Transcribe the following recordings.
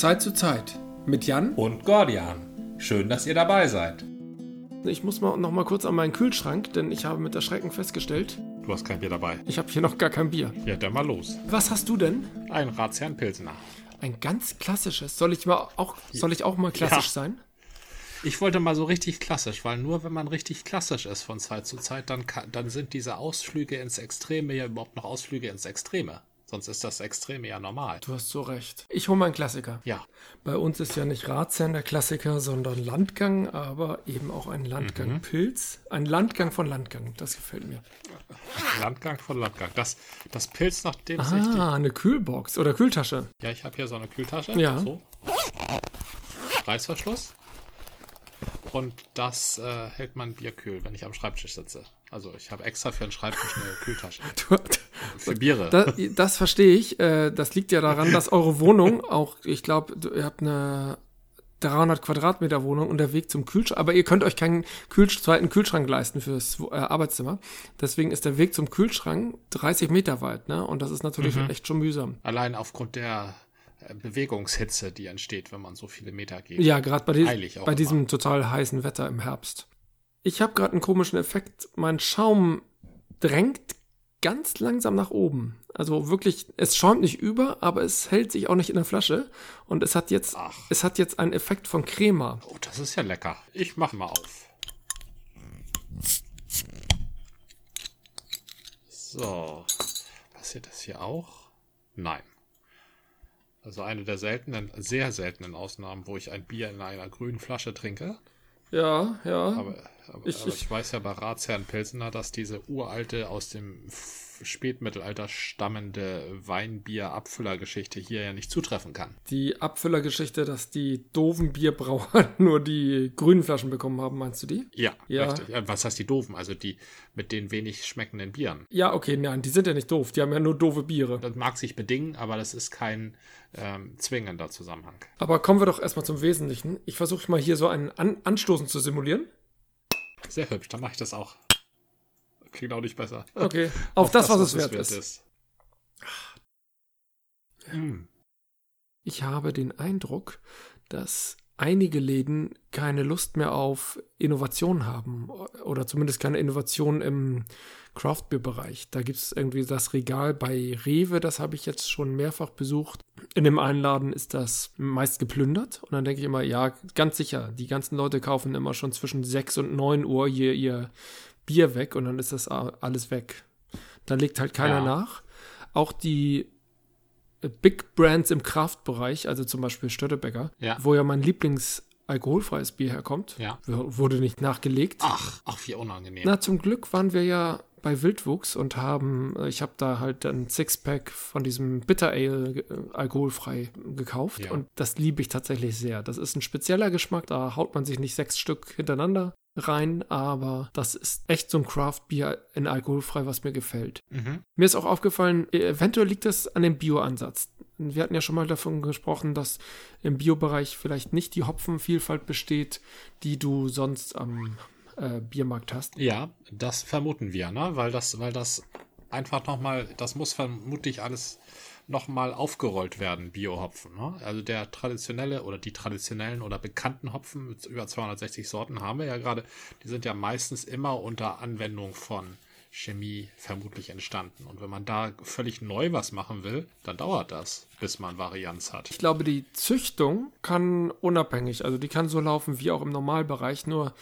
Zeit zu Zeit mit Jan und Gordian. Schön, dass ihr dabei seid. Ich muss mal noch mal kurz an meinen Kühlschrank, denn ich habe mit Erschrecken festgestellt, Du hast kein Bier dabei. ich habe hier noch gar kein Bier. Ja, dann mal los. Was hast du denn? Ein Ratsherrn Pilsener. Ein ganz klassisches. Soll ich mal auch, soll ich auch mal klassisch Ja. sein? Ich wollte mal so richtig klassisch, weil nur wenn man richtig klassisch ist von Zeit zu Zeit, dann, kann, dann sind diese Ausflüge ins Extreme ja überhaupt noch Ausflüge ins Extreme. Sonst ist das Extreme ja normal. Du hast so recht. Ich hole mal einen Klassiker. Ja, Bei uns ist ja nicht Ratsherrn der Klassiker, sondern Landgang, aber eben auch ein Landgang-Pilz. Ein Landgang von Landgang, das gefällt mir. Landgang von Landgang. Das, das Pilz, nachdem sich die... Ah, eine Kühlbox oder Kühltasche. Ja, ich habe hier so eine Kühltasche. Ja. So. Reißverschluss. Und das äh, hält man Bier kühl, wenn ich am Schreibtisch sitze. Also ich habe extra für den Schreibtisch eine Kühltasche. Du, Für Biere. das, das verstehe ich. Äh, Das liegt ja daran, dass eure Wohnung auch, ich glaube, ihr habt eine 300 Quadratmeter Wohnung und der Weg zum Kühlschrank, aber ihr könnt euch keinen Kühlsch zweiten Kühlschrank leisten fürs äh, Arbeitszimmer. Deswegen ist der Weg zum Kühlschrank 30 Meter weit, ne? Und das ist natürlich echt schon mühsam. Allein aufgrund der äh, Bewegungshitze, die entsteht, wenn man so viele Meter geht. Ja, gerade bei, die, bei diesem total heißen Wetter im Herbst. Ich habe gerade einen komischen Effekt. Mein Schaum drängt ganz langsam nach oben. Also wirklich, es schäumt nicht über, aber es hält sich auch nicht in der Flasche. Und es hat jetzt, Ach. es hat jetzt einen Effekt von Crema. Oh, das ist ja lecker. Ich mach mal auf. So. Passiert das hier auch? Nein. Also eine der seltenen, sehr seltenen Ausnahmen, wo ich ein Bier in einer grünen Flasche trinke. Ja, ja. Aber, aber, Ich- aber ich, ich- weiß ja bei Ratsherrn Pilsener, dass diese uralte, aus dem Spätmittelalter stammende Weinbier-Abfüllergeschichte hier ja nicht zutreffen kann. Die Abfüllergeschichte, dass die doofen Bierbrauer nur die grünen Flaschen bekommen haben, meinst du die? Ja, Ja. richtig. Ja, Was heißt die doofen? Also die mit den wenig schmeckenden Bieren. Ja, okay, nein, die sind ja nicht doof. Die haben ja nur doofe Biere. Das mag sich bedingen, aber das ist kein ähm, zwingender Zusammenhang. Aber kommen wir doch erstmal zum Wesentlichen. Ich versuche mal hier so einen An Anstoßen zu simulieren. Sehr hübsch, dann mache ich das auch. Klingt auch nicht besser. Okay. Auf, das, was, es wert ist. Mm. Ich habe den Eindruck, dass einige Läden keine Lust mehr auf Innovation haben. Oder zumindest keine Innovation im Craftbeer-Bereich. Da gibt es irgendwie das Regal bei Rewe, das habe ich jetzt schon mehrfach besucht. In dem einen Laden ist das meist geplündert. Und dann denke ich immer, ja, ganz sicher, die ganzen Leute kaufen immer schon zwischen 6 und 9 Uhr ihr, ihr Bier weg und dann ist das alles weg. Da legt halt keiner Ja. nach. Auch die äh, Big Brands im Kraftbereich, also zum Beispiel Stöttebecker, Ja. wo ja mein Lieblings alkoholfreies Bier herkommt, Ja. wurde nicht nachgelegt. Ach, ach, wie unangenehm. Na, zum Glück waren wir ja bei Wildwuchs und haben, äh, ich habe da halt ein Sixpack von diesem Bitter Ale äh, alkoholfrei gekauft Ja. und das liebe ich tatsächlich sehr. Das ist ein spezieller Geschmack, da haut man sich nicht sechs Stück hintereinander rein, aber das ist echt so ein Craft-Bier in alkoholfrei, was mir gefällt. Mhm. Mir ist auch aufgefallen, äh, eventuell liegt das an dem Bio-Ansatz. Wir hatten ja schon mal davon gesprochen, dass im Biobereich vielleicht nicht die Hopfenvielfalt besteht, die du sonst am äh, Biermarkt hast. Ja, das vermuten wir, ne? Weil das, weil das einfach nochmal, das muss vermutlich alles nochmal aufgerollt werden, Biohopfen. Ne? Also der traditionelle oder die traditionellen oder bekannten Hopfen mit über 260 Sorten haben wir ja gerade, die sind ja meistens immer unter Anwendung von Chemie vermutlich entstanden. Und wenn man da völlig neu was machen will, dann dauert das, bis man Varianz hat. Ich glaube, die Züchtung kann unabhängig, also die kann so laufen wie auch im Normalbereich, nur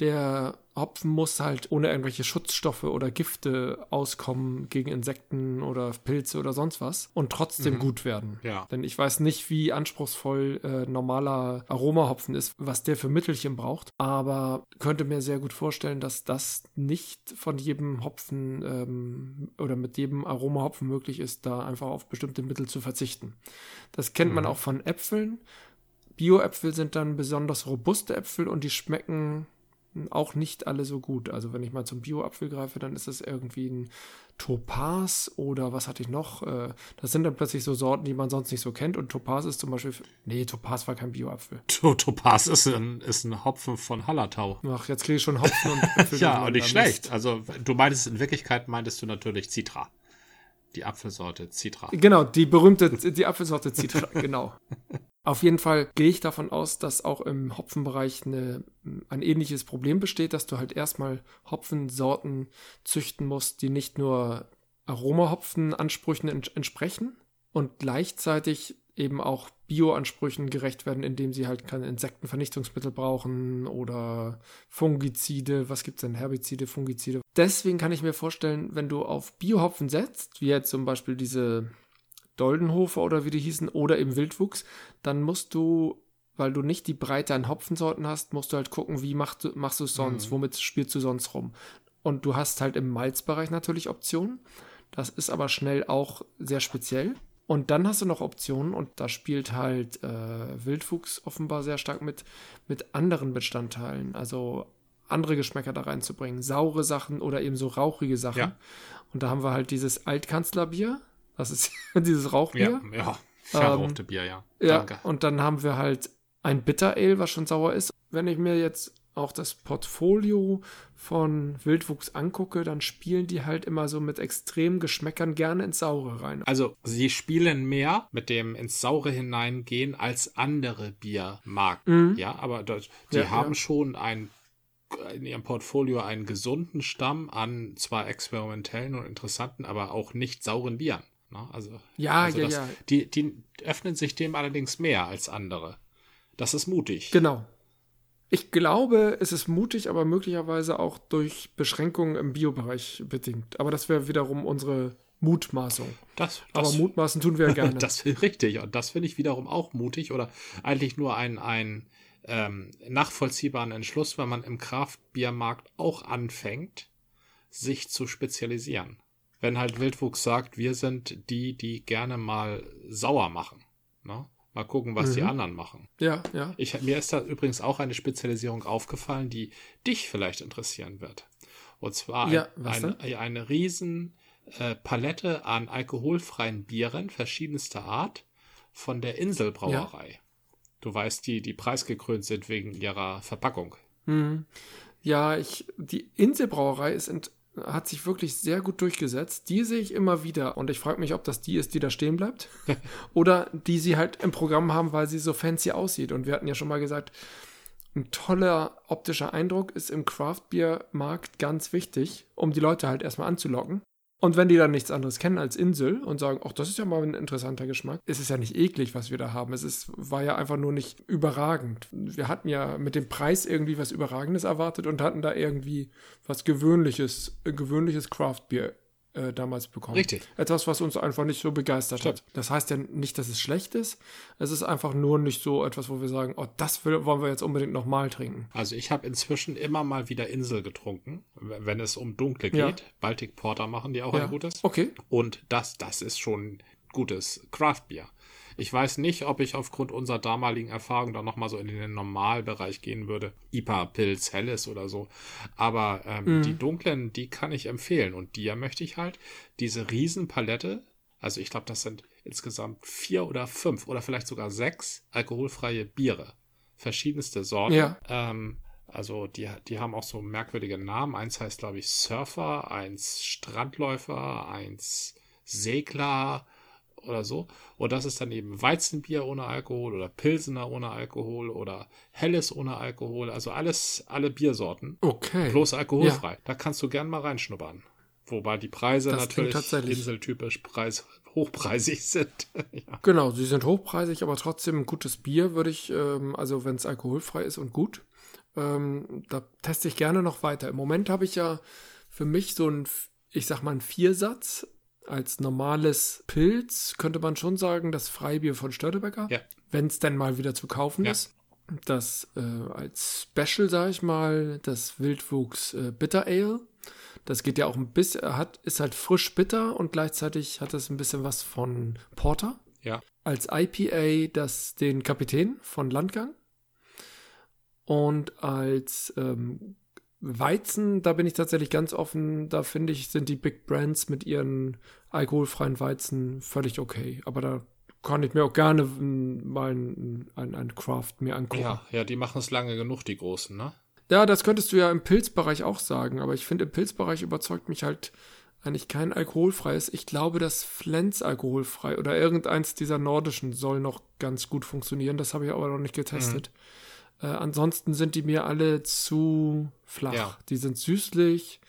der Hopfen muss halt ohne irgendwelche Schutzstoffe oder Gifte auskommen gegen Insekten oder Pilze oder sonst was und trotzdem gut werden. Ja. Denn ich weiß nicht, wie anspruchsvoll äh, normaler Aromahopfen ist, was der für Mittelchen braucht, aber könnte mir sehr gut vorstellen, dass das nicht von jedem Hopfen ähm, oder mit jedem Aromahopfen möglich ist, da einfach auf bestimmte Mittel zu verzichten. Das kennt man auch von Äpfeln. Bio-Äpfel sind dann besonders robuste Äpfel und die schmecken auch nicht alle so gut. Also wenn ich mal zum Bio-Apfel greife, dann ist es irgendwie ein Topaz oder was hatte ich noch? Äh, Das sind dann plötzlich so Sorten, die man sonst nicht so kennt. Und Topaz ist zum Beispiel. Nee, Topaz war kein Bio-Apfel. To- Topaz ist ein, ist ein Hopfen von Hallertau. Ach, jetzt kriege ich schon Hopfen und Äpfel. Ja, und nicht schlecht. Also, du meintest in Wirklichkeit, meintest du natürlich Citra. Die Apfelsorte Citra. Genau, die berühmte, die Apfelsorte Citra, genau. Auf jeden Fall gehe ich davon aus, dass auch im Hopfenbereich eine, ein ähnliches Problem besteht, dass du halt erstmal Hopfensorten züchten musst, die nicht nur Aromahopfenansprüchen ents entsprechen und gleichzeitig eben auch Bioansprüchen gerecht werden, indem sie halt keine Insektenvernichtungsmittel brauchen oder Fungizide. Was gibt es denn? Herbizide, Fungizide. Deswegen kann ich mir vorstellen, wenn du auf Biohopfen setzt, wie jetzt zum Beispiel diese Doldenhofer oder wie die hießen, oder im Wildwuchs, dann musst du, weil du nicht die Breite an Hopfensorten hast, musst du halt gucken, wie machst du, machst du es sonst, mhm. womit spielst du sonst rum. Und du hast halt im Malzbereich natürlich Optionen. Das ist aber schnell auch sehr speziell. Und dann hast du noch Optionen und da spielt halt äh, Wildwuchs offenbar sehr stark mit, mit anderen Bestandteilen. Also andere Geschmäcker da reinzubringen. Saure Sachen oder eben so rauchige Sachen. Ja. Und da haben wir halt dieses Altkanzlerbier, das ist dieses Rauchbier. Ja, ja. Verrauchte ähm, Bier, ja. Ja, Danke. und dann haben wir halt ein Bitter Ale, was schon sauer ist. Wenn ich mir jetzt auch das Portfolio von Wildwuchs angucke, dann spielen die halt immer so mit extremen Geschmäckern gerne ins Saure rein. Also sie spielen mehr mit dem ins Saure hineingehen als andere Biermarken. Mhm. Ja, aber das, die ja, haben ja. schon ein in ihrem Portfolio einen gesunden Stamm an zwar experimentellen und interessanten, aber auch nicht sauren Bieren. Ne? Also, ja, also ja, das, ja. Die, die öffnen sich dem allerdings mehr als andere. Das ist mutig. Genau. Ich glaube, es ist mutig, aber möglicherweise auch durch Beschränkungen im Biobereich bedingt. Aber das wäre wiederum unsere Mutmaßung. Das, das, aber mutmaßen tun wir gerne. das ist richtig. Und das finde ich wiederum auch mutig oder eigentlich nur ein, ein ähm, nachvollziehbaren Entschluss, wenn man im Kraftbiermarkt auch anfängt, sich zu spezialisieren wenn halt Wildwuchs sagt, wir sind die, die gerne mal sauer machen. Ne? Mal gucken, was mhm. die anderen machen. Ja, ja. Ich, mir ist da übrigens auch eine Spezialisierung aufgefallen, die dich vielleicht interessieren wird. Und zwar ja, ein, eine, eine riesen äh, Palette an alkoholfreien Bieren verschiedenster Art von der Inselbrauerei. Ja. Du weißt, die, die preisgekrönt sind wegen ihrer Verpackung. Mhm. Ja, ich, die Inselbrauerei ist in, hat sich wirklich sehr gut durchgesetzt. Die sehe ich immer wieder und ich frage mich, ob das die ist, die da stehen bleibt oder die sie halt im Programm haben, weil sie so fancy aussieht. Und wir hatten ja schon mal gesagt, ein toller optischer Eindruck ist im Craft-Bier-Markt ganz wichtig, um die Leute halt erstmal anzulocken. Und wenn die dann nichts anderes kennen als Insel und sagen, ach, das ist ja mal ein interessanter Geschmack, ist es ja nicht eklig, was wir da haben. Es ist, war ja einfach nur nicht überragend. Wir hatten ja mit dem Preis irgendwie was Überragendes erwartet und hatten da irgendwie was Gewöhnliches, gewöhnliches Craft-Bier äh, damals bekommen. Richtig. Etwas, was uns einfach nicht so begeistert Stimmt. hat. Das heißt ja nicht, dass es schlecht ist. Es ist einfach nur nicht so etwas, wo wir sagen, oh, das will, wollen wir jetzt unbedingt nochmal trinken. Also ich habe inzwischen immer mal wieder Insel getrunken, wenn es um dunkle geht. Ja. Baltic Porter machen die auch ja. ein gutes. Okay. Und das, das ist schon gutes Craft-Bier. Ich weiß nicht, ob ich aufgrund unserer damaligen Erfahrung da nochmal so in den Normalbereich gehen würde. IPA, Pilz, Helles oder so. Aber ähm, mhm. die dunklen, die kann ich empfehlen. Und die möchte ich halt. Diese Riesenpalette, also ich glaube, das sind insgesamt vier oder fünf oder vielleicht sogar sechs alkoholfreie Biere. Verschiedenste Sorten. Ja. Ähm, also die, die haben auch so merkwürdige Namen. Eins heißt, glaube ich, Surfer, eins Strandläufer, eins Segler, oder so. Und das ist dann eben Weizenbier ohne Alkohol oder Pilsener ohne Alkohol oder Helles ohne Alkohol. Also alles, alle Biersorten. Okay. Bloß alkoholfrei. Ja. Da kannst du gern mal reinschnuppern. Wobei die Preise das natürlich tatsächlich. inseltypisch Preis, hochpreisig sind. ja. Genau, sie sind hochpreisig, aber trotzdem ein gutes Bier würde ich, ähm, also wenn es alkoholfrei ist und gut, ähm, da teste ich gerne noch weiter. Im Moment habe ich ja für mich so ein, ich sag mal, ein Viersatz als normales Pilz könnte man schon sagen, das Freibier von Störtebecker, ja. wenn es denn mal wieder zu kaufen ja. ist. Das äh, als Special, sage ich mal, das Wildwuchs äh, Bitter Ale. Das geht ja auch ein bisschen, hat, ist halt frisch bitter und gleichzeitig hat es ein bisschen was von Porter. Ja. Als IPA das den Kapitän von Landgang. Und als ähm, Weizen, da bin ich tatsächlich ganz offen. Da finde ich, sind die Big Brands mit ihren alkoholfreien Weizen völlig okay. Aber da kann ich mir auch gerne mal ein, ein, ein Craft mir angucken. Ja, ja, die machen es lange genug, die Großen, ne? Ja, das könntest du ja im Pilzbereich auch sagen. Aber ich finde, im Pilzbereich überzeugt mich halt eigentlich kein alkoholfreies. Ich glaube, das Flens alkoholfrei oder irgendeins dieser nordischen soll noch ganz gut funktionieren. Das habe ich aber noch nicht getestet. Mhm. Äh, ansonsten sind die mir alle zu flach. Ja. Die sind süßlich,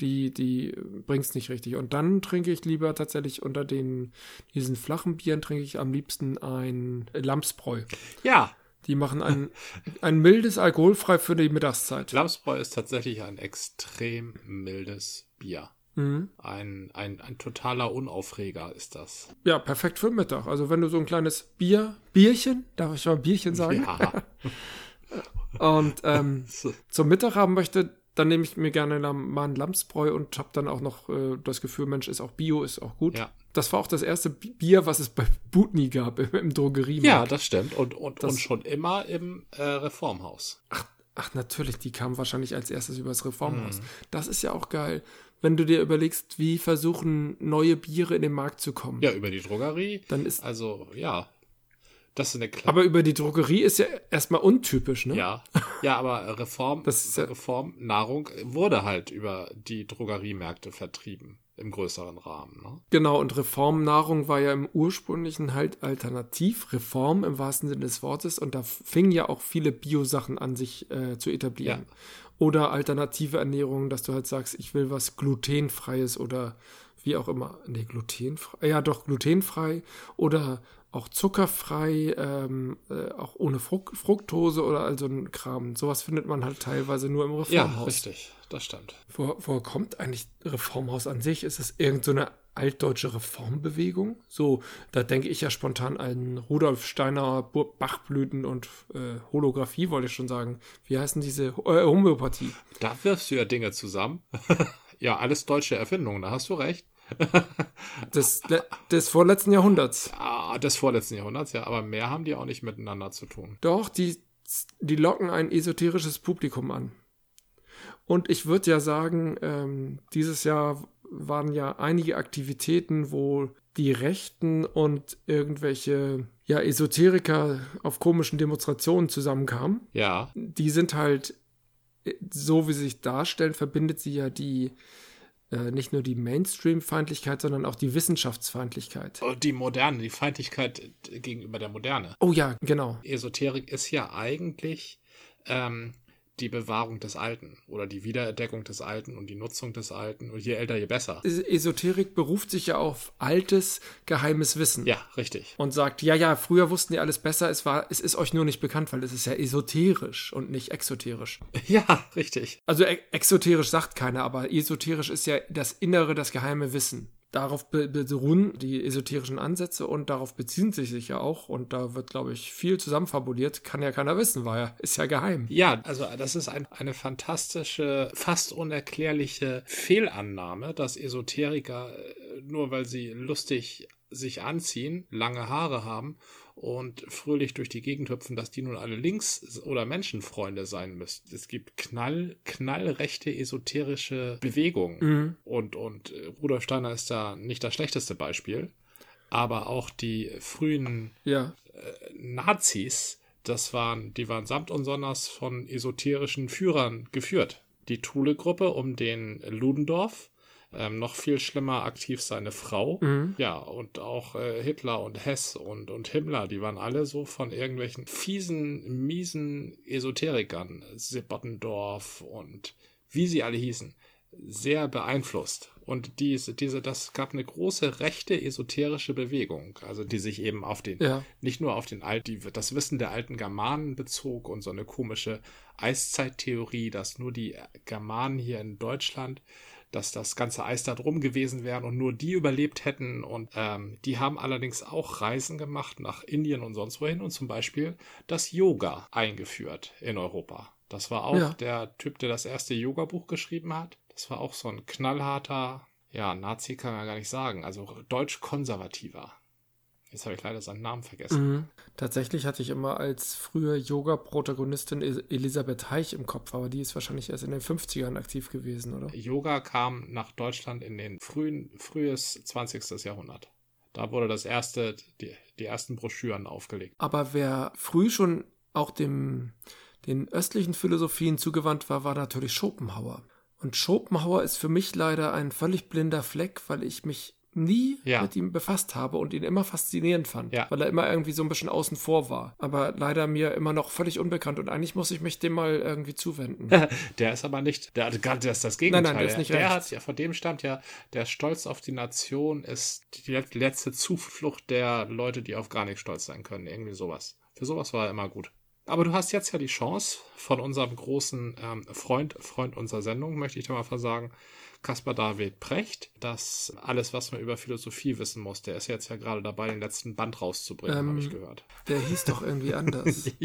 die, die bringt's nicht richtig. Und dann trinke ich lieber tatsächlich unter den, diesen flachen Bieren trinke ich am liebsten ein Lamsbräu. Ja, die machen ein, ein mildes Alkoholfrei für die Mittagszeit. Lamsbräu ist tatsächlich ein extrem mildes Bier. Mhm. Ein, ein, ein totaler Unaufreger ist das. Ja, perfekt für Mittag. Also wenn du so ein kleines Bier, Bierchen, darf ich mal Bierchen sagen? Ja. und ähm, zum Mittag haben möchte, dann nehme ich mir gerne mal ein Lamsbräu und habe dann auch noch äh, das Gefühl, Mensch, ist auch Bio, ist auch gut. Ja. Das war auch das erste Bier, was es bei Butni gab, im, im Drogeriemarkt. Ja, das stimmt. Und, und, das, und schon immer im äh, Reformhaus. Ach, ach, natürlich, die kam wahrscheinlich als erstes über das Reformhaus. Mhm. Das ist ja auch geil wenn du dir überlegst, wie versuchen neue Biere in den Markt zu kommen. Ja, über die Drogerie. Dann ist also ja, das ist eine Kla Aber über die Drogerie ist ja erstmal untypisch, ne? Ja, ja, aber Reform, das ist ja Reform Nahrung wurde halt über die Drogeriemärkte vertrieben im größeren Rahmen. Ne? Genau, und Reformnahrung war ja im ursprünglichen halt alternativ, Reform im wahrsten Sinne des Wortes, und da fingen ja auch viele Biosachen an, sich äh, zu etablieren. Ja. Oder alternative Ernährung, dass du halt sagst, ich will was glutenfreies oder wie auch immer. Nee, glutenfrei. Ja, doch, glutenfrei oder auch zuckerfrei, ähm, äh, auch ohne Fruct Fructose oder also ein Kram. Sowas findet man halt teilweise nur im Reformhaus. Ja, richtig, das stimmt. Wo, woher kommt eigentlich Reformhaus an sich? Ist es irgendeine so altdeutsche Reformbewegung? So, da denke ich ja spontan an Rudolf Steiner, Bachblüten und äh, Holographie, wollte ich schon sagen. Wie heißen diese äh, Homöopathie? Da wirfst du ja Dinge zusammen. ja, alles deutsche Erfindungen, da hast du recht. des, des vorletzten Jahrhunderts. Ah, des vorletzten Jahrhunderts, ja, aber mehr haben die auch nicht miteinander zu tun. Doch, die, die locken ein esoterisches Publikum an. Und ich würde ja sagen, ähm, dieses Jahr waren ja einige Aktivitäten, wo die Rechten und irgendwelche ja, Esoteriker auf komischen Demonstrationen zusammenkamen. Ja. Die sind halt, so wie sie sich darstellen, verbindet sie ja die äh, nicht nur die Mainstream-Feindlichkeit, sondern auch die Wissenschaftsfeindlichkeit. Oh, die Moderne, die Feindlichkeit gegenüber der Moderne. Oh ja, genau. Esoterik ist ja eigentlich ähm, die Bewahrung des Alten oder die Wiederentdeckung des Alten und die Nutzung des Alten. Und je älter, je besser. Esoterik beruft sich ja auf altes, geheimes Wissen. Ja, richtig. Und sagt, ja, ja, früher wussten die alles besser, es war, es ist euch nur nicht bekannt, weil es ist ja esoterisch und nicht exoterisch. Ja, richtig. Also e exoterisch sagt keiner, aber esoterisch ist ja das Innere, das geheime Wissen darauf beruhen die esoterischen Ansätze und darauf beziehen sie sich ja auch. Und da wird, glaube ich, viel zusammenfabuliert. Kann ja keiner wissen, weil er ist ja geheim. Ja, also das ist ein, eine fantastische, fast unerklärliche Fehlannahme, dass Esoteriker, äh, nur weil sie lustig sich anziehen, lange Haare haben und fröhlich durch die Gegend hüpfen, dass die nun alle Links- oder Menschenfreunde sein müssten. Es gibt knall, knallrechte esoterische Bewegungen. Mhm. Und, und äh, Rudolf Steiner ist da nicht das schlechteste Beispiel. Aber auch die frühen ja. äh, Nazis, das waren, die waren samt und sonders von esoterischen Führern geführt. Die Thule-Gruppe um den Ludendorff, ähm, noch viel schlimmer aktiv seine Frau. Mhm. Ja, und auch äh, Hitler und Hess und, und Himmler, die waren alle so von irgendwelchen fiesen, miesen Esoterikern, Sippottendorf und wie sie alle hießen, sehr beeinflusst. Und diese, diese, das gab eine große rechte esoterische Bewegung, also die sich eben auf den, ja. nicht nur auf den alten, das Wissen der alten Germanen bezog und so eine komische Eiszeittheorie, dass nur die Germanen hier in Deutschland dass das ganze Eis da drum gewesen wäre und nur die überlebt hätten. Und ähm, die haben allerdings auch Reisen gemacht nach Indien und sonst wohin und zum Beispiel das Yoga eingeführt in Europa. Das war auch ja. der Typ, der das erste Yoga-Buch geschrieben hat. Das war auch so ein knallharter, ja, Nazi kann man gar nicht sagen, also deutsch-konservativer. Jetzt habe ich leider seinen Namen vergessen. Mhm. Tatsächlich hatte ich immer als frühe Yoga-Protagonistin Elisabeth Heich im Kopf, aber die ist wahrscheinlich erst in den 50ern aktiv gewesen, oder? Yoga kam nach Deutschland in den frühen, frühes 20. Jahrhundert. Da wurde das erste, die, die ersten Broschüren aufgelegt. Aber wer früh schon auch dem, den östlichen Philosophien zugewandt war, war natürlich Schopenhauer. Und Schopenhauer ist für mich leider ein völlig blinder Fleck, weil ich mich nie Ja. mit ihm befasst habe und ihn immer faszinierend fand, Ja. weil er immer irgendwie so ein bisschen außen vor war. Aber leider mir immer noch völlig unbekannt und eigentlich muss ich mich dem mal irgendwie zuwenden. Der ist aber nicht, der, der ist das Gegenteil. Nein, nein, der ist nicht der rechts. hat ja, von dem stammt ja, der Stolz auf die Nation ist die let- letzte Zuflucht der Leute, die auf gar nichts stolz sein können. Irgendwie sowas. Für sowas war er immer gut. Aber du hast jetzt ja die Chance von unserem großen ähm, Freund, Freund unserer Sendung, möchte ich da mal versagen, Caspar David Precht, dass alles, was man über Philosophie wissen muss, der ist jetzt ja gerade dabei, den letzten Band rauszubringen, Ähm, habe ich gehört. Der hieß doch irgendwie anders.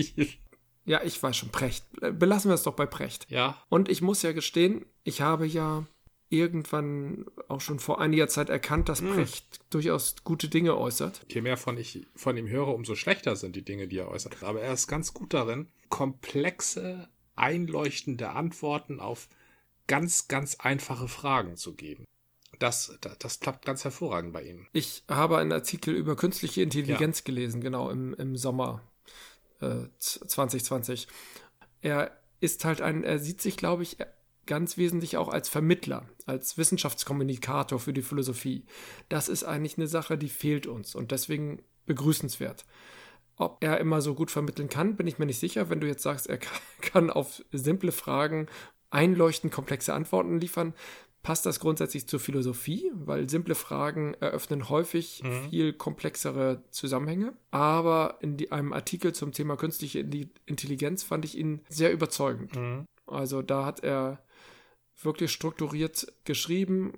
Ja, ich weiß schon, Precht. Belassen wir es doch bei Precht. ja, Und ich muss ja gestehen, ich habe ja irgendwann auch schon vor einiger Zeit erkannt, dass Precht durchaus gute Dinge äußert. Je mehr von ich von ihm höre, umso schlechter sind die Dinge, die er äußert. Aber er ist ganz gut darin, komplexe, einleuchtende Antworten auf ganz, ganz einfache Fragen zu geben. Das, das, das klappt ganz hervorragend bei ihm. Ich habe einen Artikel über künstliche Intelligenz gelesen, genau im, im Sommer äh, z- 2020. Er ist halt ein, er sieht sich, glaube ich, ganz wesentlich auch als Vermittler, als Wissenschaftskommunikator für die Philosophie. Das ist eigentlich eine Sache, die fehlt uns und deswegen begrüßenswert. Ob er immer so gut vermitteln kann, bin ich mir nicht sicher. Wenn du jetzt sagst, er kann auf simple Fragen einleuchtend komplexe Antworten liefern, passt das grundsätzlich zur Philosophie, weil simple Fragen eröffnen häufig viel komplexere Zusammenhänge. Aber in die, einem Artikel zum Thema künstliche Intelli- Intelligenz fand ich ihn sehr überzeugend. Also da hat er wirklich strukturiert geschrieben,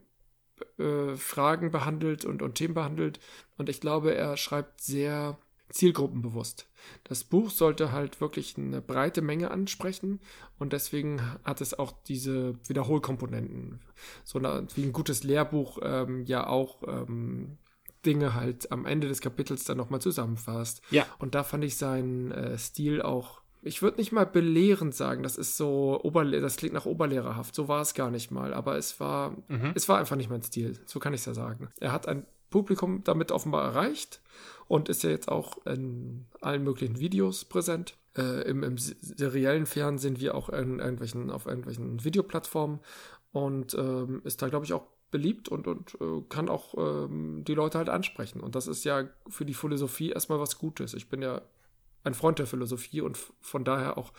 äh, Fragen behandelt und, und Themen behandelt. Und ich glaube, er schreibt sehr zielgruppenbewusst. Das Buch sollte halt wirklich eine breite Menge ansprechen und deswegen hat es auch diese Wiederholkomponenten. So wie ein gutes Lehrbuch ähm, ja auch ähm, Dinge halt am Ende des Kapitels dann nochmal zusammenfasst. Ja. Und da fand ich seinen äh, Stil auch, ich würde nicht mal belehrend sagen, das ist so, Oberle das klingt nach Oberlehrerhaft, so war es gar nicht mal, aber es war, es war einfach nicht mein Stil, so kann ich es ja sagen. Er hat ein Publikum damit offenbar erreicht und ist ja jetzt auch in allen möglichen Videos präsent. Äh, im, Im se- seriellen Fernsehen wie auch in irgendwelchen, auf irgendwelchen Videoplattformen und ähm, ist da, glaube ich, auch beliebt und, und äh, kann auch ähm, die Leute halt ansprechen. Und das ist ja für die Philosophie erstmal was Gutes. Ich bin ja ein Freund der Philosophie und von daher auch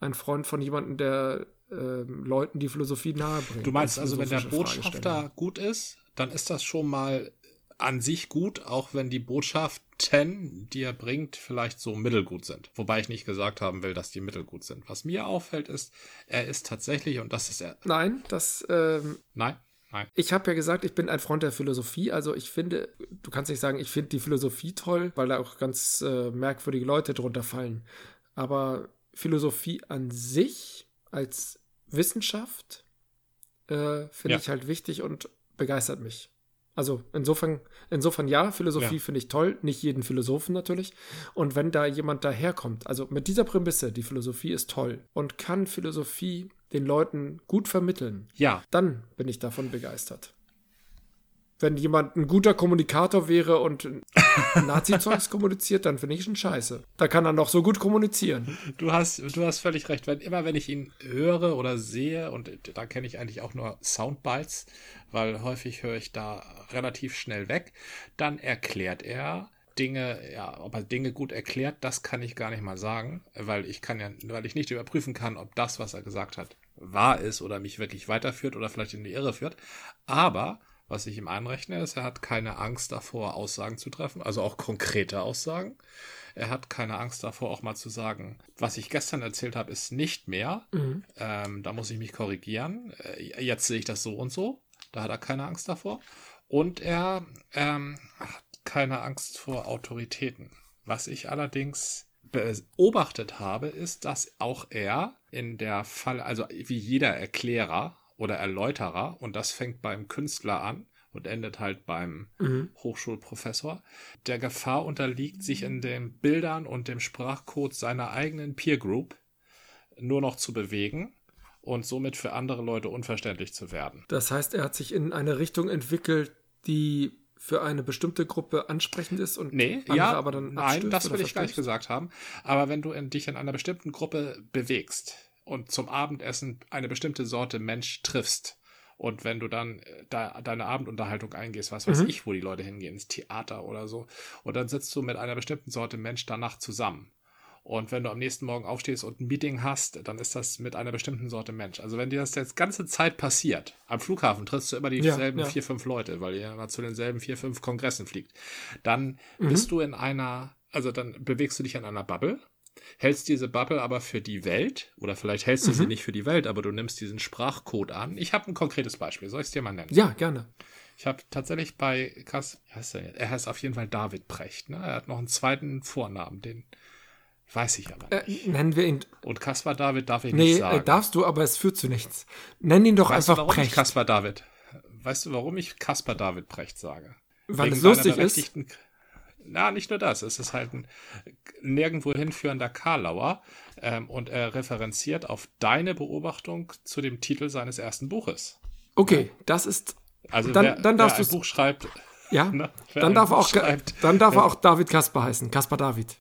ein Freund von jemandem, der ähm, Leuten die Philosophie nahebringt. Du meinst also, wenn der Botschafter gut ist, dann ist das schon mal an sich gut, auch wenn die Botschaften, die er bringt, vielleicht so mittelgut sind. Wobei ich nicht gesagt haben will, dass die mittelgut sind. Was mir auffällt, ist, er ist tatsächlich, und das ist er. Nein, das ähm, Nein, nein. Ich habe ja gesagt, ich bin ein Freund der Philosophie. Also ich finde, du kannst nicht sagen, ich finde die Philosophie toll, weil da auch ganz äh, merkwürdige Leute drunter fallen. Aber Philosophie an sich als Wissenschaft äh, finde Ja. ich halt wichtig und begeistert mich. Also insofern, insofern ja, Philosophie Ja. finde ich toll, nicht jeden Philosophen natürlich. Und wenn da jemand daherkommt, also mit dieser Prämisse, die Philosophie ist toll und kann Philosophie den Leuten gut vermitteln, Ja, dann bin ich davon begeistert. Wenn jemand ein guter Kommunikator wäre und Nazi-Zeugs kommuniziert, dann finde ich schon scheiße. Da kann er noch so gut kommunizieren. du hast, du hast völlig recht. Wenn, immer wenn ich ihn höre oder sehe, und da kenne ich eigentlich auch nur Soundbites, weil häufig höre ich da relativ schnell weg, dann erklärt er Dinge, ja, ob er Dinge gut erklärt, das kann ich gar nicht mal sagen, weil ich kann ja, weil ich nicht überprüfen kann, ob das, was er gesagt hat, wahr ist oder mich wirklich weiterführt oder vielleicht in die Irre führt. Aber was ich ihm anrechne, ist, er hat keine Angst davor, Aussagen zu treffen, also auch konkrete Aussagen. Er hat keine Angst davor, auch mal zu sagen, was ich gestern erzählt habe, ist nicht mehr. Ähm, da muss ich mich korrigieren. Äh, jetzt sehe ich das so und so. Da hat er keine Angst davor. Und er ähm, hat keine Angst vor Autoritäten. Was ich allerdings beobachtet habe, ist, dass auch er in der Fall, also wie jeder Erklärer oder Erläuterer, und das fängt beim Künstler an und endet halt beim Hochschulprofessor, der Gefahr unterliegt, sich in den Bildern und dem Sprachcode seiner eigenen Peer Group nur noch zu bewegen und somit für andere Leute unverständlich zu werden. Das heißt, er hat sich in eine Richtung entwickelt, die für eine bestimmte Gruppe ansprechend ist und Nee, andere ja, aber dann nein, das will ich gar nicht gesagt haben. Aber wenn du in, dich in einer bestimmten Gruppe bewegst, und zum Abendessen eine bestimmte Sorte Mensch triffst, und wenn du dann äh, da deine Abendunterhaltung eingehst, was weiß mhm. ich, wo die Leute hingehen, ins Theater oder so, und dann sitzt du mit einer bestimmten Sorte Mensch danach zusammen. Und wenn du am nächsten Morgen aufstehst und ein Meeting hast, dann ist das mit einer bestimmten Sorte Mensch. Also wenn dir das jetzt ganze Zeit passiert, am Flughafen triffst du immer dieselben ja, ja. vier, fünf Leute, weil ihr immer zu denselben vier, fünf Kongressen fliegt. Dann mhm. bist du in einer, also dann bewegst du dich in einer Bubble hältst diese Bubble aber für die Welt, oder vielleicht hältst du mhm. sie nicht für die Welt, aber du nimmst diesen Sprachcode an. Ich habe ein konkretes Beispiel, soll ich es dir mal nennen? Ja, gerne. Ich habe tatsächlich bei Kass, heißt er, er heißt auf jeden Fall David Precht, ne? Er hat noch einen zweiten Vornamen, den weiß ich aber äh, nicht. Äh, nennen wir ihn. Und Kaspar David darf ich nee, nicht sagen. Nee, darfst du, aber es führt zu nichts. Nenn ihn doch weißt einfach du, warum Precht. Ich Kaspar David. Weißt du, warum ich Kaspar David Precht sage? Weil Wegen es lustig ist. Na, nicht nur das. Es ist halt ein nirgendwo hinführender Karlauer ähm, und er referenziert auf deine Beobachtung zu dem Titel seines ersten Buches. Okay, das ist. Also dann, wer, dann darfst ein Buch schreibt. Ja, ne, dann darf, auch, schreibt, dann darf er auch David Kasper heißen. Kasper David.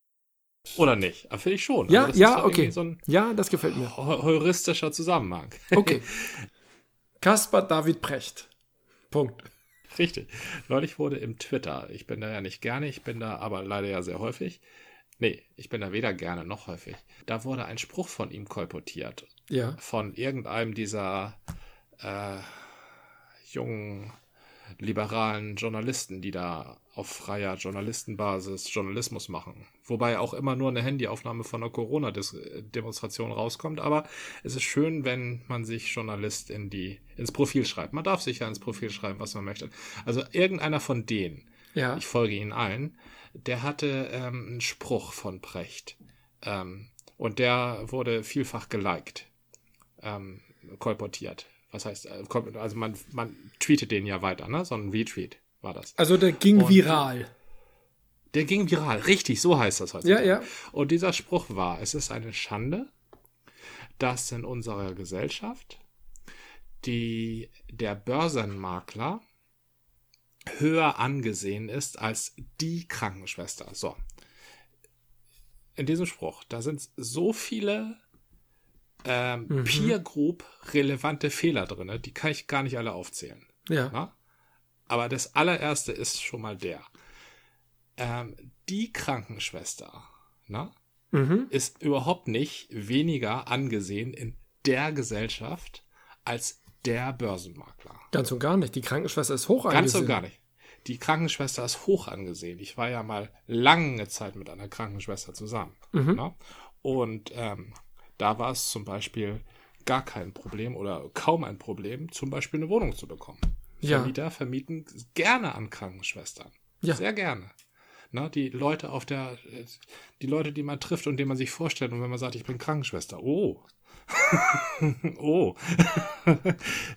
Oder nicht? Finde ich schon. Ja, also ja, okay. So ja, das gefällt mir. Heuristischer Zusammenhang. Okay. Kasper David Precht. Punkt. Richtig. Neulich wurde im Twitter, ich bin da ja nicht gerne, ich bin da aber leider ja sehr häufig. Nee, ich bin da weder gerne noch häufig. Da wurde ein Spruch von ihm kolportiert. Ja. Von irgendeinem dieser äh, jungen liberalen Journalisten, die da auf freier Journalistenbasis Journalismus machen. Wobei auch immer nur eine Handyaufnahme von einer Corona-Demonstration rauskommt. Aber es ist schön, wenn man sich Journalist in die, ins Profil schreibt. Man darf sich ja ins Profil schreiben, was man möchte. Also irgendeiner von denen, ja. ich folge ihnen allen, der hatte ähm, einen Spruch von Precht. Ähm, und der wurde vielfach geliked, ähm, kolportiert. Was heißt, äh, also man, man tweetet den ja weiter, ne? So ein Retweet war das. Also der ging und viral. Der ging viral, richtig, so heißt das heute. Ja, ja. Und dieser Spruch war, es ist eine Schande, dass in unserer Gesellschaft die, der Börsenmakler höher angesehen ist als die Krankenschwester. So. In diesem Spruch, da sind so viele ähm, mhm. Peer Group relevante Fehler drin, die kann ich gar nicht alle aufzählen. Ja. Na? Aber das allererste ist schon mal der. Ähm, die Krankenschwester na, mhm. ist überhaupt nicht weniger angesehen in der Gesellschaft als der Börsenmakler. Ganz und gar nicht. Die Krankenschwester ist hoch angesehen. Ganz und gar nicht. Die Krankenschwester ist hoch angesehen. Ich war ja mal lange Zeit mit einer Krankenschwester zusammen. Mhm. Und ähm, da war es zum Beispiel gar kein Problem oder kaum ein Problem, zum Beispiel eine Wohnung zu bekommen. Ja. Vermieter vermieten gerne an Krankenschwestern. Ja. Sehr gerne. Na, die Leute auf der, die Leute, die man trifft und denen man sich vorstellt und wenn man sagt, ich bin Krankenschwester, oh. oh.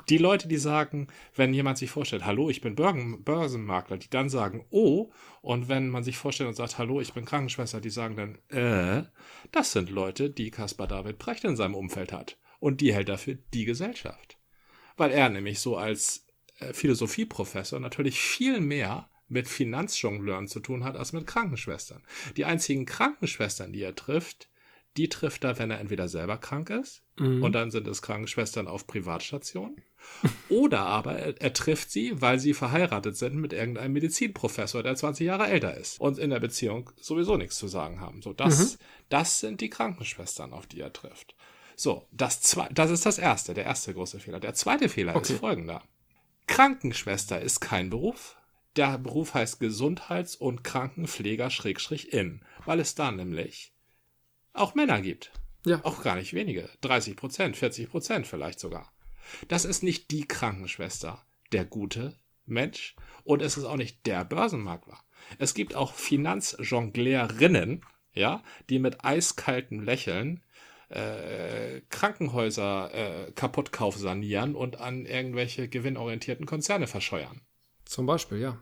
die Leute, die sagen, wenn jemand sich vorstellt, hallo, ich bin Börsenmakler, die dann sagen, oh, und wenn man sich vorstellt und sagt, hallo, ich bin Krankenschwester, die sagen dann, äh, das sind Leute, die Caspar David Brecht in seinem Umfeld hat. Und die hält dafür die Gesellschaft. Weil er nämlich so als äh, Philosophieprofessor natürlich viel mehr mit Finanzjongleuren zu tun hat als mit Krankenschwestern. Die einzigen Krankenschwestern, die er trifft, die trifft er, wenn er entweder selber krank ist mhm. und dann sind es Krankenschwestern auf Privatstationen. Oder aber er, er, trifft sie, weil sie verheiratet sind mit irgendeinem Medizinprofessor, der 20 Jahre älter ist und in der Beziehung sowieso nichts zu sagen haben. So, das, mhm. das sind die Krankenschwestern, auf die er trifft. So, das, zwei, das ist das erste, der erste große Fehler. Der zweite Fehler okay. ist folgender. Krankenschwester ist kein Beruf. Der Beruf heißt Gesundheits- und Krankenpfleger-in, weil es da nämlich auch Männer gibt. Ja. Auch gar nicht wenige. 30 Prozent, 40 Prozent vielleicht sogar. Das ist nicht die Krankenschwester, der gute Mensch. Und es ist auch nicht der Börsenmakler. Es gibt auch Finanzjonglerinnen, ja, die mit eiskaltem Lächeln äh, Krankenhäuser äh, Kaputtkauf sanieren und an irgendwelche gewinnorientierten Konzerne verscheuern. Zum Beispiel, ja.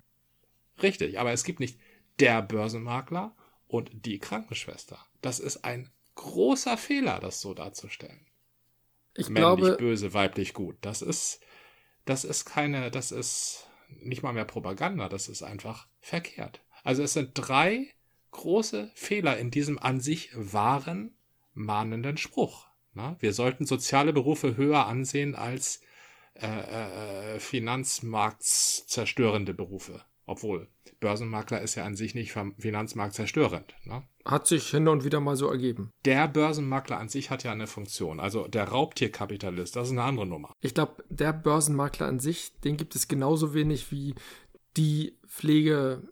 Richtig, aber es gibt nicht der Börsenmakler und die Krankenschwester. Das ist ein großer Fehler, das so darzustellen. Ich Männlich glaube, böse, weiblich gut. Das ist, das ist keine, das ist nicht mal mehr Propaganda, das ist einfach verkehrt. Also es sind drei große Fehler in diesem an sich wahren, mahnenden Spruch. Na? Wir sollten soziale Berufe höher ansehen als äh, äh, finanzmarktzerstörende Berufe. Obwohl, Börsenmakler ist ja an sich nicht finanzmarktzerstörend. Ne? Hat sich hin und wieder mal so ergeben. Der Börsenmakler an sich hat ja eine Funktion. Also der Raubtierkapitalist, das ist eine andere Nummer. Ich glaube, der Börsenmakler an sich, den gibt es genauso wenig wie die Pflege,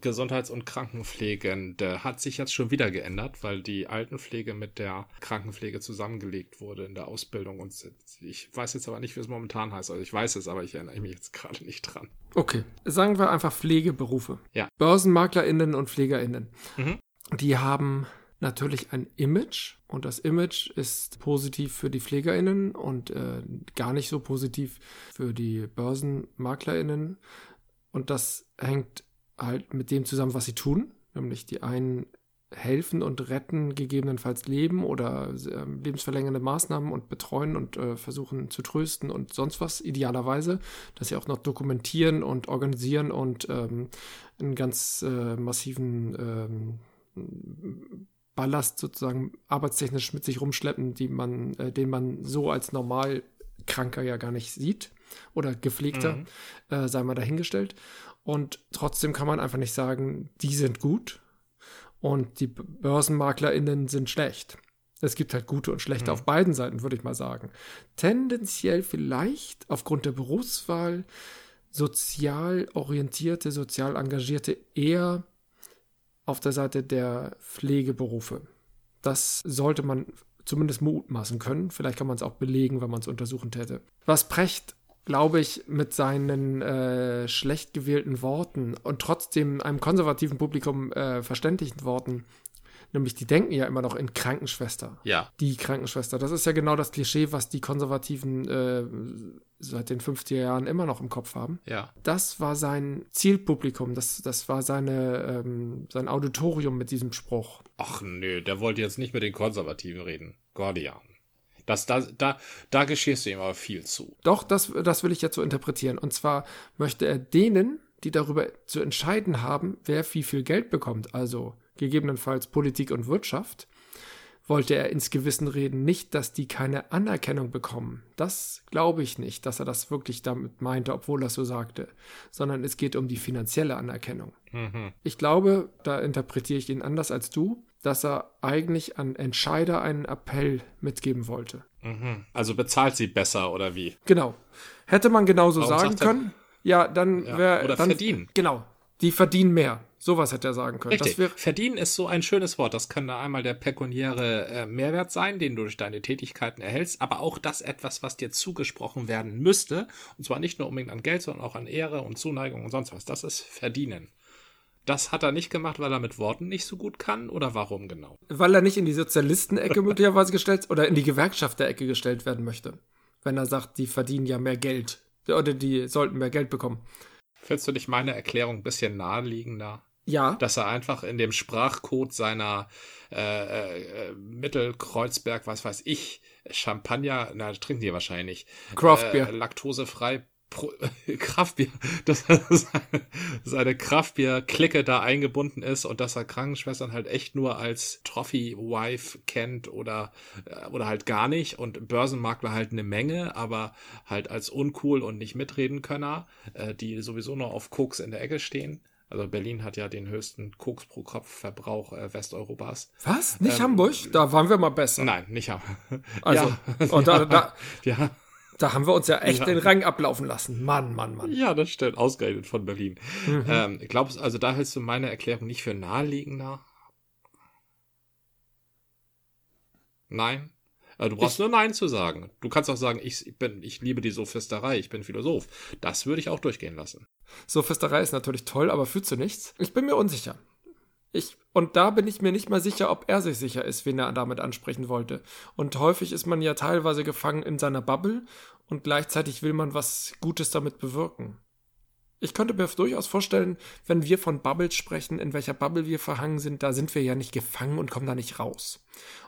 Gesundheits- und Krankenpflegende hat sich jetzt schon wieder geändert, weil die Altenpflege mit der Krankenpflege zusammengelegt wurde in der Ausbildung. Und ich weiß jetzt aber nicht, wie es momentan heißt. Also ich weiß es, aber ich erinnere mich jetzt gerade nicht dran. Okay, sagen wir einfach Pflegeberufe. Ja. BörsenmaklerInnen und PflegerInnen. Mhm. Die haben natürlich ein Image und das Image ist positiv für die PflegerInnen und äh, gar nicht so positiv für die BörsenmaklerInnen. Und das hängt halt mit dem zusammen, was sie tun. Nämlich die einen helfen und retten gegebenenfalls Leben oder äh, lebensverlängernde Maßnahmen und betreuen und äh, versuchen zu trösten und sonst was, idealerweise, dass sie auch noch dokumentieren und organisieren und ähm, einen ganz äh, massiven ähm, Ballast sozusagen arbeitstechnisch mit sich rumschleppen, die man, äh, den man so als Normalkranker ja gar nicht sieht oder Gepflegter, mhm. Äh, sei mal dahingestellt. Und trotzdem kann man einfach nicht sagen, die sind gut und die BörsenmaklerInnen sind schlecht. Es gibt halt gute und schlechte mhm. auf beiden Seiten, würde ich mal sagen. Tendenziell vielleicht aufgrund der Berufswahl sozial orientierte, sozial engagierte eher auf der Seite der Pflegeberufe. Das sollte man zumindest mutmaßen können. Vielleicht kann man es auch belegen, wenn man es untersuchen täte. Was Precht glaube ich, mit seinen äh, schlecht gewählten Worten und trotzdem einem konservativen Publikum äh, verständlichen Worten, nämlich die denken ja immer noch in Krankenschwester. Ja. Die Krankenschwester. Das ist ja genau das Klischee, was die Konservativen äh, seit den 50er Jahren immer noch im Kopf haben. Ja. Das war sein Zielpublikum, das, das war seine, ähm, sein Auditorium mit diesem Spruch. Ach nö, der wollte jetzt nicht mit den Konservativen reden. Gordian. Das, da, da, da geschehst du ihm aber viel zu. Doch, das, das will ich jetzt so interpretieren. Und zwar möchte er denen, die darüber zu entscheiden haben, wer wie viel Geld bekommt, also gegebenenfalls Politik und Wirtschaft, wollte er ins Gewissen reden, nicht, dass die keine Anerkennung bekommen. Das glaube ich nicht, dass er das wirklich damit meinte, obwohl er so sagte, sondern es geht um die finanzielle Anerkennung. Mhm. Ich glaube, da interpretiere ich ihn anders als du, dass er eigentlich an Entscheider einen Appell mitgeben wollte. Mhm. Also bezahlt sie besser oder wie? Genau. Hätte man genauso Warum sagen können, ja, dann wäre. Oder dann, verdienen. Genau. Die verdienen mehr. Sowas hätte er sagen können. Richtig. Wär, verdienen ist so ein schönes Wort. Das kann da einmal der pekuniäre äh, Mehrwert sein, den du durch deine Tätigkeiten erhältst, aber auch das etwas, was dir zugesprochen werden müsste. Und zwar nicht nur unbedingt an Geld, sondern auch an Ehre und Zuneigung und sonst was. Das ist verdienen. Das hat er nicht gemacht, weil er mit Worten nicht so gut kann oder warum genau? Weil er nicht in die Sozialistenecke möglicherweise gestellt oder in die Gewerkschafterecke gestellt werden möchte. Wenn er sagt, die verdienen ja mehr Geld oder die sollten mehr Geld bekommen. Findest du nicht meine Erklärung ein bisschen naheliegender? Ja. Dass er einfach in dem Sprachcode seiner äh, äh, Mittelkreuzberg, was weiß ich, Champagner, na, trinken die wahrscheinlich. Craftbeer. Äh, laktosefrei Pro Kraftbier, dass seine Kraftbier-Clique da eingebunden ist und dass er Krankenschwestern halt echt nur als Trophy-Wife kennt oder, äh, oder halt gar nicht und Börsenmakler halt eine Menge, aber halt als uncool und nicht mitreden können, äh, die sowieso nur auf Koks in der Ecke stehen. Also Berlin hat ja den höchsten Koks pro Kopf Verbrauch äh, Westeuropas. Was? Nicht ähm, Hamburg? Da waren wir mal besser. Nein, nicht Hamburg. Also, ja. und da, da, ja. Da haben wir uns ja echt ja. den Rang ablaufen lassen. Mann, Mann, Mann. Ja, das stimmt. Ausgerechnet von Berlin. Mhm. Ähm, glaubst also da hältst du meine Erklärung nicht für naheliegender? Nein? Also, du brauchst ich, nur Nein zu sagen. Du kannst auch sagen, ich, bin, ich liebe die Sophisterei, ich bin Philosoph. Das würde ich auch durchgehen lassen. Sophisterei ist natürlich toll, aber führt zu nichts. Ich bin mir unsicher. Ich, und da bin ich mir nicht mal sicher, ob er sich sicher ist, wen er damit ansprechen wollte. Und häufig ist man ja teilweise gefangen in seiner Bubble und gleichzeitig will man was Gutes damit bewirken. Ich könnte mir durchaus vorstellen, wenn wir von Bubbles sprechen, in welcher Bubble wir verhangen sind, da sind wir ja nicht gefangen und kommen da nicht raus.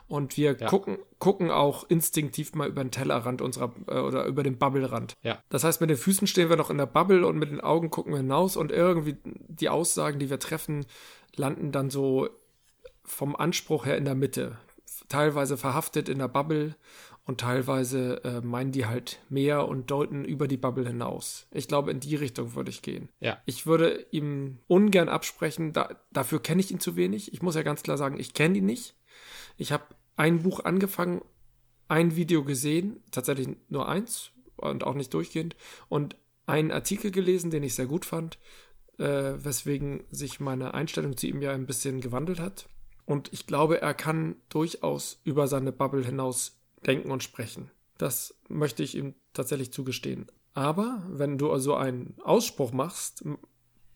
Und wir ja. gucken, gucken auch instinktiv mal über den Tellerrand unserer äh, oder über den Bubblerand. Ja. Das heißt, mit den Füßen stehen wir noch in der Bubble und mit den Augen gucken wir hinaus und irgendwie die Aussagen, die wir treffen, landen dann so vom Anspruch her in der Mitte. teilweise verhaftet in der Bubble und teilweise äh, meinen die halt mehr und deuten über die Bubble hinaus. Ich glaube, in die Richtung würde ich gehen. Ja. Ich würde ihm ungern absprechen, da, dafür kenne ich ihn zu wenig. Ich muss ja ganz klar sagen, ich kenne ihn nicht. Ich habe ein Buch angefangen, ein Video gesehen, tatsächlich nur eins und auch nicht durchgehend, und einen Artikel gelesen, den ich sehr gut fand, äh, weswegen sich meine Einstellung zu ihm ja ein bisschen gewandelt hat. Und ich glaube, er kann durchaus über seine Bubble hinaus denken und sprechen. Das möchte ich ihm tatsächlich zugestehen. Aber wenn du also einen Ausspruch machst,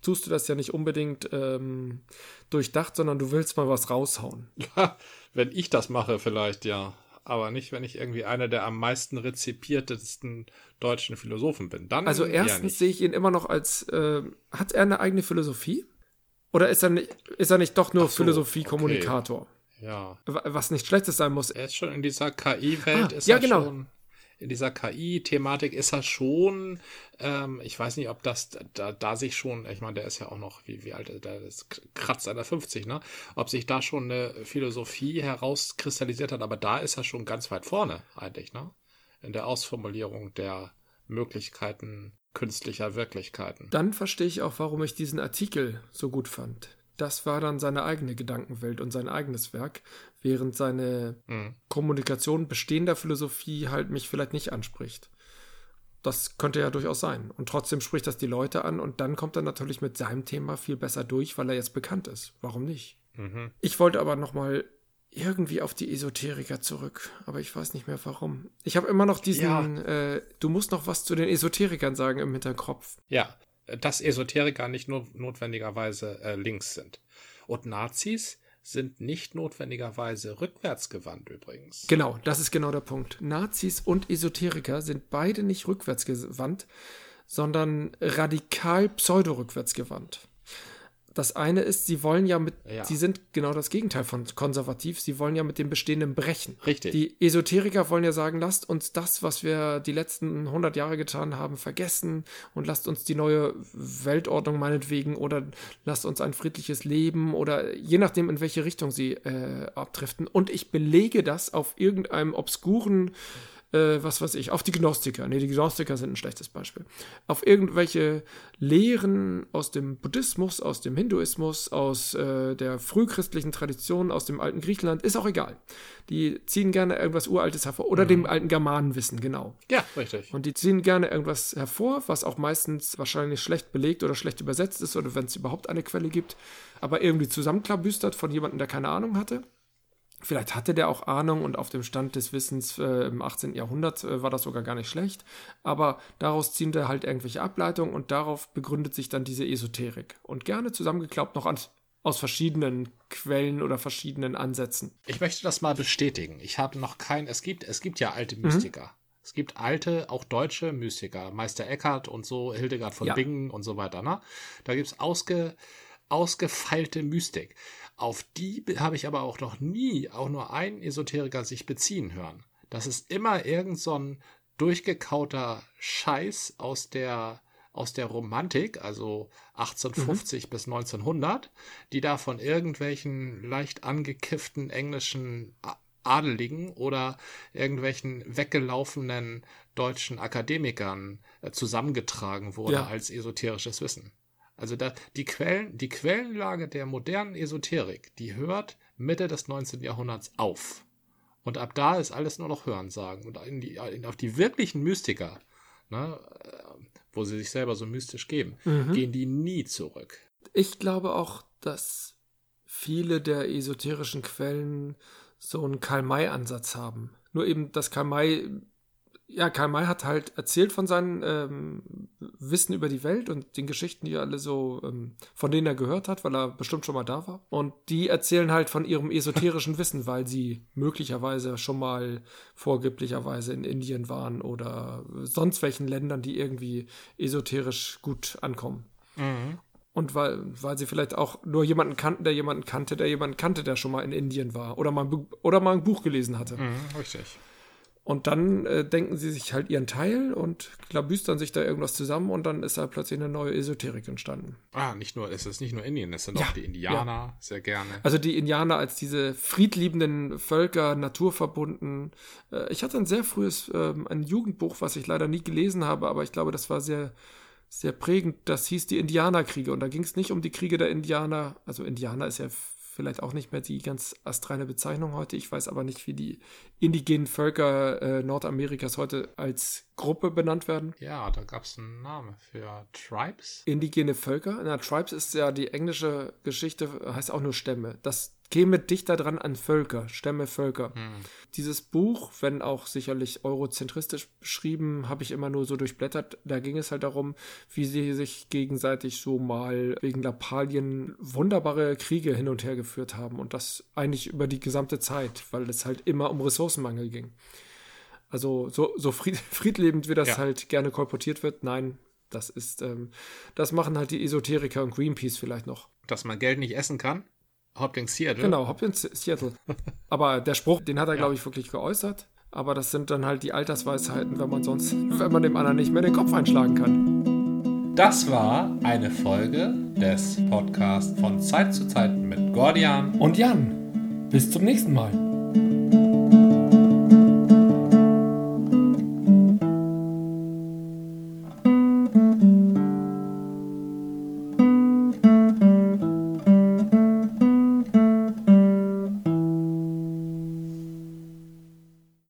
tust du das ja nicht unbedingt ähm, durchdacht, sondern du willst mal was raushauen. Ja, wenn ich das mache, vielleicht ja. Aber nicht, wenn ich irgendwie einer der am meisten rezipiertesten deutschen Philosophen bin. Dann also erstens sehe ich ihn immer noch als, äh, hat er eine eigene Philosophie? Oder ist er nicht, ist er nicht doch nur so, Philosophie-Kommunikator? Okay. Ja. Was nicht Schlechtes sein muss. Er ist schon in dieser KI-Welt, ah, ist ja, genau. schon in dieser KI-Thematik ist er schon, ähm, ich weiß nicht, ob das da, da sich schon, ich meine, der ist ja auch noch, wie, wie alt ist der, ist kratzt an der 50, ne? Ob sich da schon eine Philosophie herauskristallisiert hat, aber da ist er schon ganz weit vorne, eigentlich, ne? In der Ausformulierung der Möglichkeiten künstlicher Wirklichkeiten. Dann verstehe ich auch, warum ich diesen Artikel so gut fand das war dann seine eigene Gedankenwelt und sein eigenes Werk, während seine mhm. Kommunikation bestehender Philosophie halt mich vielleicht nicht anspricht. Das könnte ja durchaus sein. Und trotzdem spricht das die Leute an und dann kommt er natürlich mit seinem Thema viel besser durch, weil er jetzt bekannt ist. Warum nicht? Mhm. Ich wollte aber nochmal irgendwie auf die Esoteriker zurück, aber ich weiß nicht mehr warum. Ich habe immer noch diesen, ja. äh, du musst noch was zu den Esoterikern sagen im Hinterkopf. Ja, dass Esoteriker nicht nur notwendigerweise äh, links sind. Und Nazis sind nicht notwendigerweise rückwärtsgewandt übrigens. Genau, das ist genau der Punkt. Nazis und Esoteriker sind beide nicht rückwärtsgewandt, sondern radikal pseudo-rückwärtsgewandt. Das eine ist, sie wollen ja mit, ja. sie sind genau das Gegenteil von konservativ, sie wollen ja mit dem Bestehenden brechen. Richtig. Die Esoteriker wollen ja sagen, lasst uns das, was wir die letzten 100 Jahre getan haben, vergessen und lasst uns die neue Weltordnung meinetwegen oder lasst uns ein friedliches Leben oder je nachdem, in welche Richtung sie äh, abdriften. Und ich belege das auf irgendeinem obskuren äh, was weiß ich, auf die Gnostiker. Nee, die Gnostiker sind ein schlechtes Beispiel. Auf irgendwelche Lehren aus dem Buddhismus, aus dem Hinduismus, aus äh, der frühchristlichen Tradition, aus dem alten Griechenland, ist auch egal. Die ziehen gerne irgendwas Uraltes hervor oder mhm. dem alten Germanenwissen, genau. Ja, richtig. Und die ziehen gerne irgendwas hervor, was auch meistens wahrscheinlich schlecht belegt oder schlecht übersetzt ist oder wenn es überhaupt eine Quelle gibt, aber irgendwie zusammenklabüstert von jemandem, der keine Ahnung hatte. Vielleicht hatte der auch Ahnung und auf dem Stand des Wissens äh, im 18. Jahrhundert äh, war das sogar gar nicht schlecht. Aber daraus ziehen wir halt irgendwelche Ableitungen und darauf begründet sich dann diese Esoterik. Und gerne zusammengeklaubt noch an, aus verschiedenen Quellen oder verschiedenen Ansätzen. Ich möchte das mal bestätigen. Ich habe noch kein, es gibt, es gibt ja alte mhm. Mystiker. Mhm. Es gibt alte, auch deutsche Mystiker, Meister Eckhart und so, Hildegard von ja. Bingen und so weiter. Ne? Da gibt es ausge, ausgefeilte Mystik. Auf die habe ich aber auch noch nie auch nur einen Esoteriker sich beziehen hören. Das ist immer irgend so ein durchgekauter Scheiß aus der aus der Romantik, also 1850 mhm. bis 1900, die da von irgendwelchen leicht angekifften englischen Adeligen oder irgendwelchen weggelaufenen deutschen Akademikern äh, zusammengetragen wurde ja. als esoterisches Wissen. Also da, die, Quellen, die Quellenlage der modernen Esoterik, die hört Mitte des 19. Jahrhunderts auf. Und ab da ist alles nur noch Hörensagen. Und in die, in, auf die wirklichen Mystiker, ne, äh, wo sie sich selber so mystisch geben, mhm. gehen die nie zurück. Ich glaube auch, dass viele der esoterischen Quellen so einen Karl-May-Ansatz haben. Nur eben, dass Karl May ja, Karl May hat halt erzählt von seinem ähm, Wissen über die Welt und den Geschichten, die er alle so, ähm, von denen er gehört hat, weil er bestimmt schon mal da war. Und die erzählen halt von ihrem esoterischen Wissen, weil sie möglicherweise schon mal vorgeblicherweise in Indien waren oder sonst welchen Ländern, die irgendwie esoterisch gut ankommen. Mhm. Und weil, weil sie vielleicht auch nur jemanden kannten, der jemanden kannte, der jemanden kannte, der schon mal in Indien war oder mal, oder mal ein Buch gelesen hatte. Mhm, richtig. Und dann äh, denken sie sich halt ihren Teil und klabüstern sich da irgendwas zusammen und dann ist da plötzlich eine neue Esoterik entstanden. Ah, nicht nur, es ist nicht nur Indien, es sind ja, auch die Indianer ja. sehr gerne. Also die Indianer als diese friedliebenden Völker, naturverbunden. Äh, ich hatte ein sehr frühes, äh, ein Jugendbuch, was ich leider nie gelesen habe, aber ich glaube, das war sehr, sehr prägend. Das hieß die Indianerkriege und da ging es nicht um die Kriege der Indianer. Also Indianer ist ja vielleicht auch nicht mehr die ganz astreine Bezeichnung heute. Ich weiß aber nicht, wie die indigenen Völker äh, Nordamerikas heute als Gruppe benannt werden. Ja, da gab es einen Namen für Tribes. Indigene Völker. Na, Tribes ist ja die englische Geschichte, heißt auch nur Stämme. Das käme dichter dran an Völker, Stämme, Völker. Hm. Dieses Buch, wenn auch sicherlich eurozentristisch beschrieben, habe ich immer nur so durchblättert. Da ging es halt darum, wie sie sich gegenseitig so mal wegen Lappalien wunderbare Kriege hin und her geführt haben. Und das eigentlich über die gesamte Zeit, weil es halt immer um Ressourcenmangel ging. Also so, so fried, friedlebend, wie das ja. halt gerne kolportiert wird, nein, das ist, ähm, das machen halt die Esoteriker und Greenpeace vielleicht noch. Dass man Geld nicht essen kann? Hopkins Seattle. Genau, Hopkins Seattle. Aber der Spruch, den hat er, ja. glaube ich, wirklich geäußert. Aber das sind dann halt die Altersweisheiten, wenn man sonst, wenn man dem anderen nicht mehr den Kopf einschlagen kann. Das war eine Folge des Podcasts von Zeit zu Zeit mit Gordian und Jan. Bis zum nächsten Mal.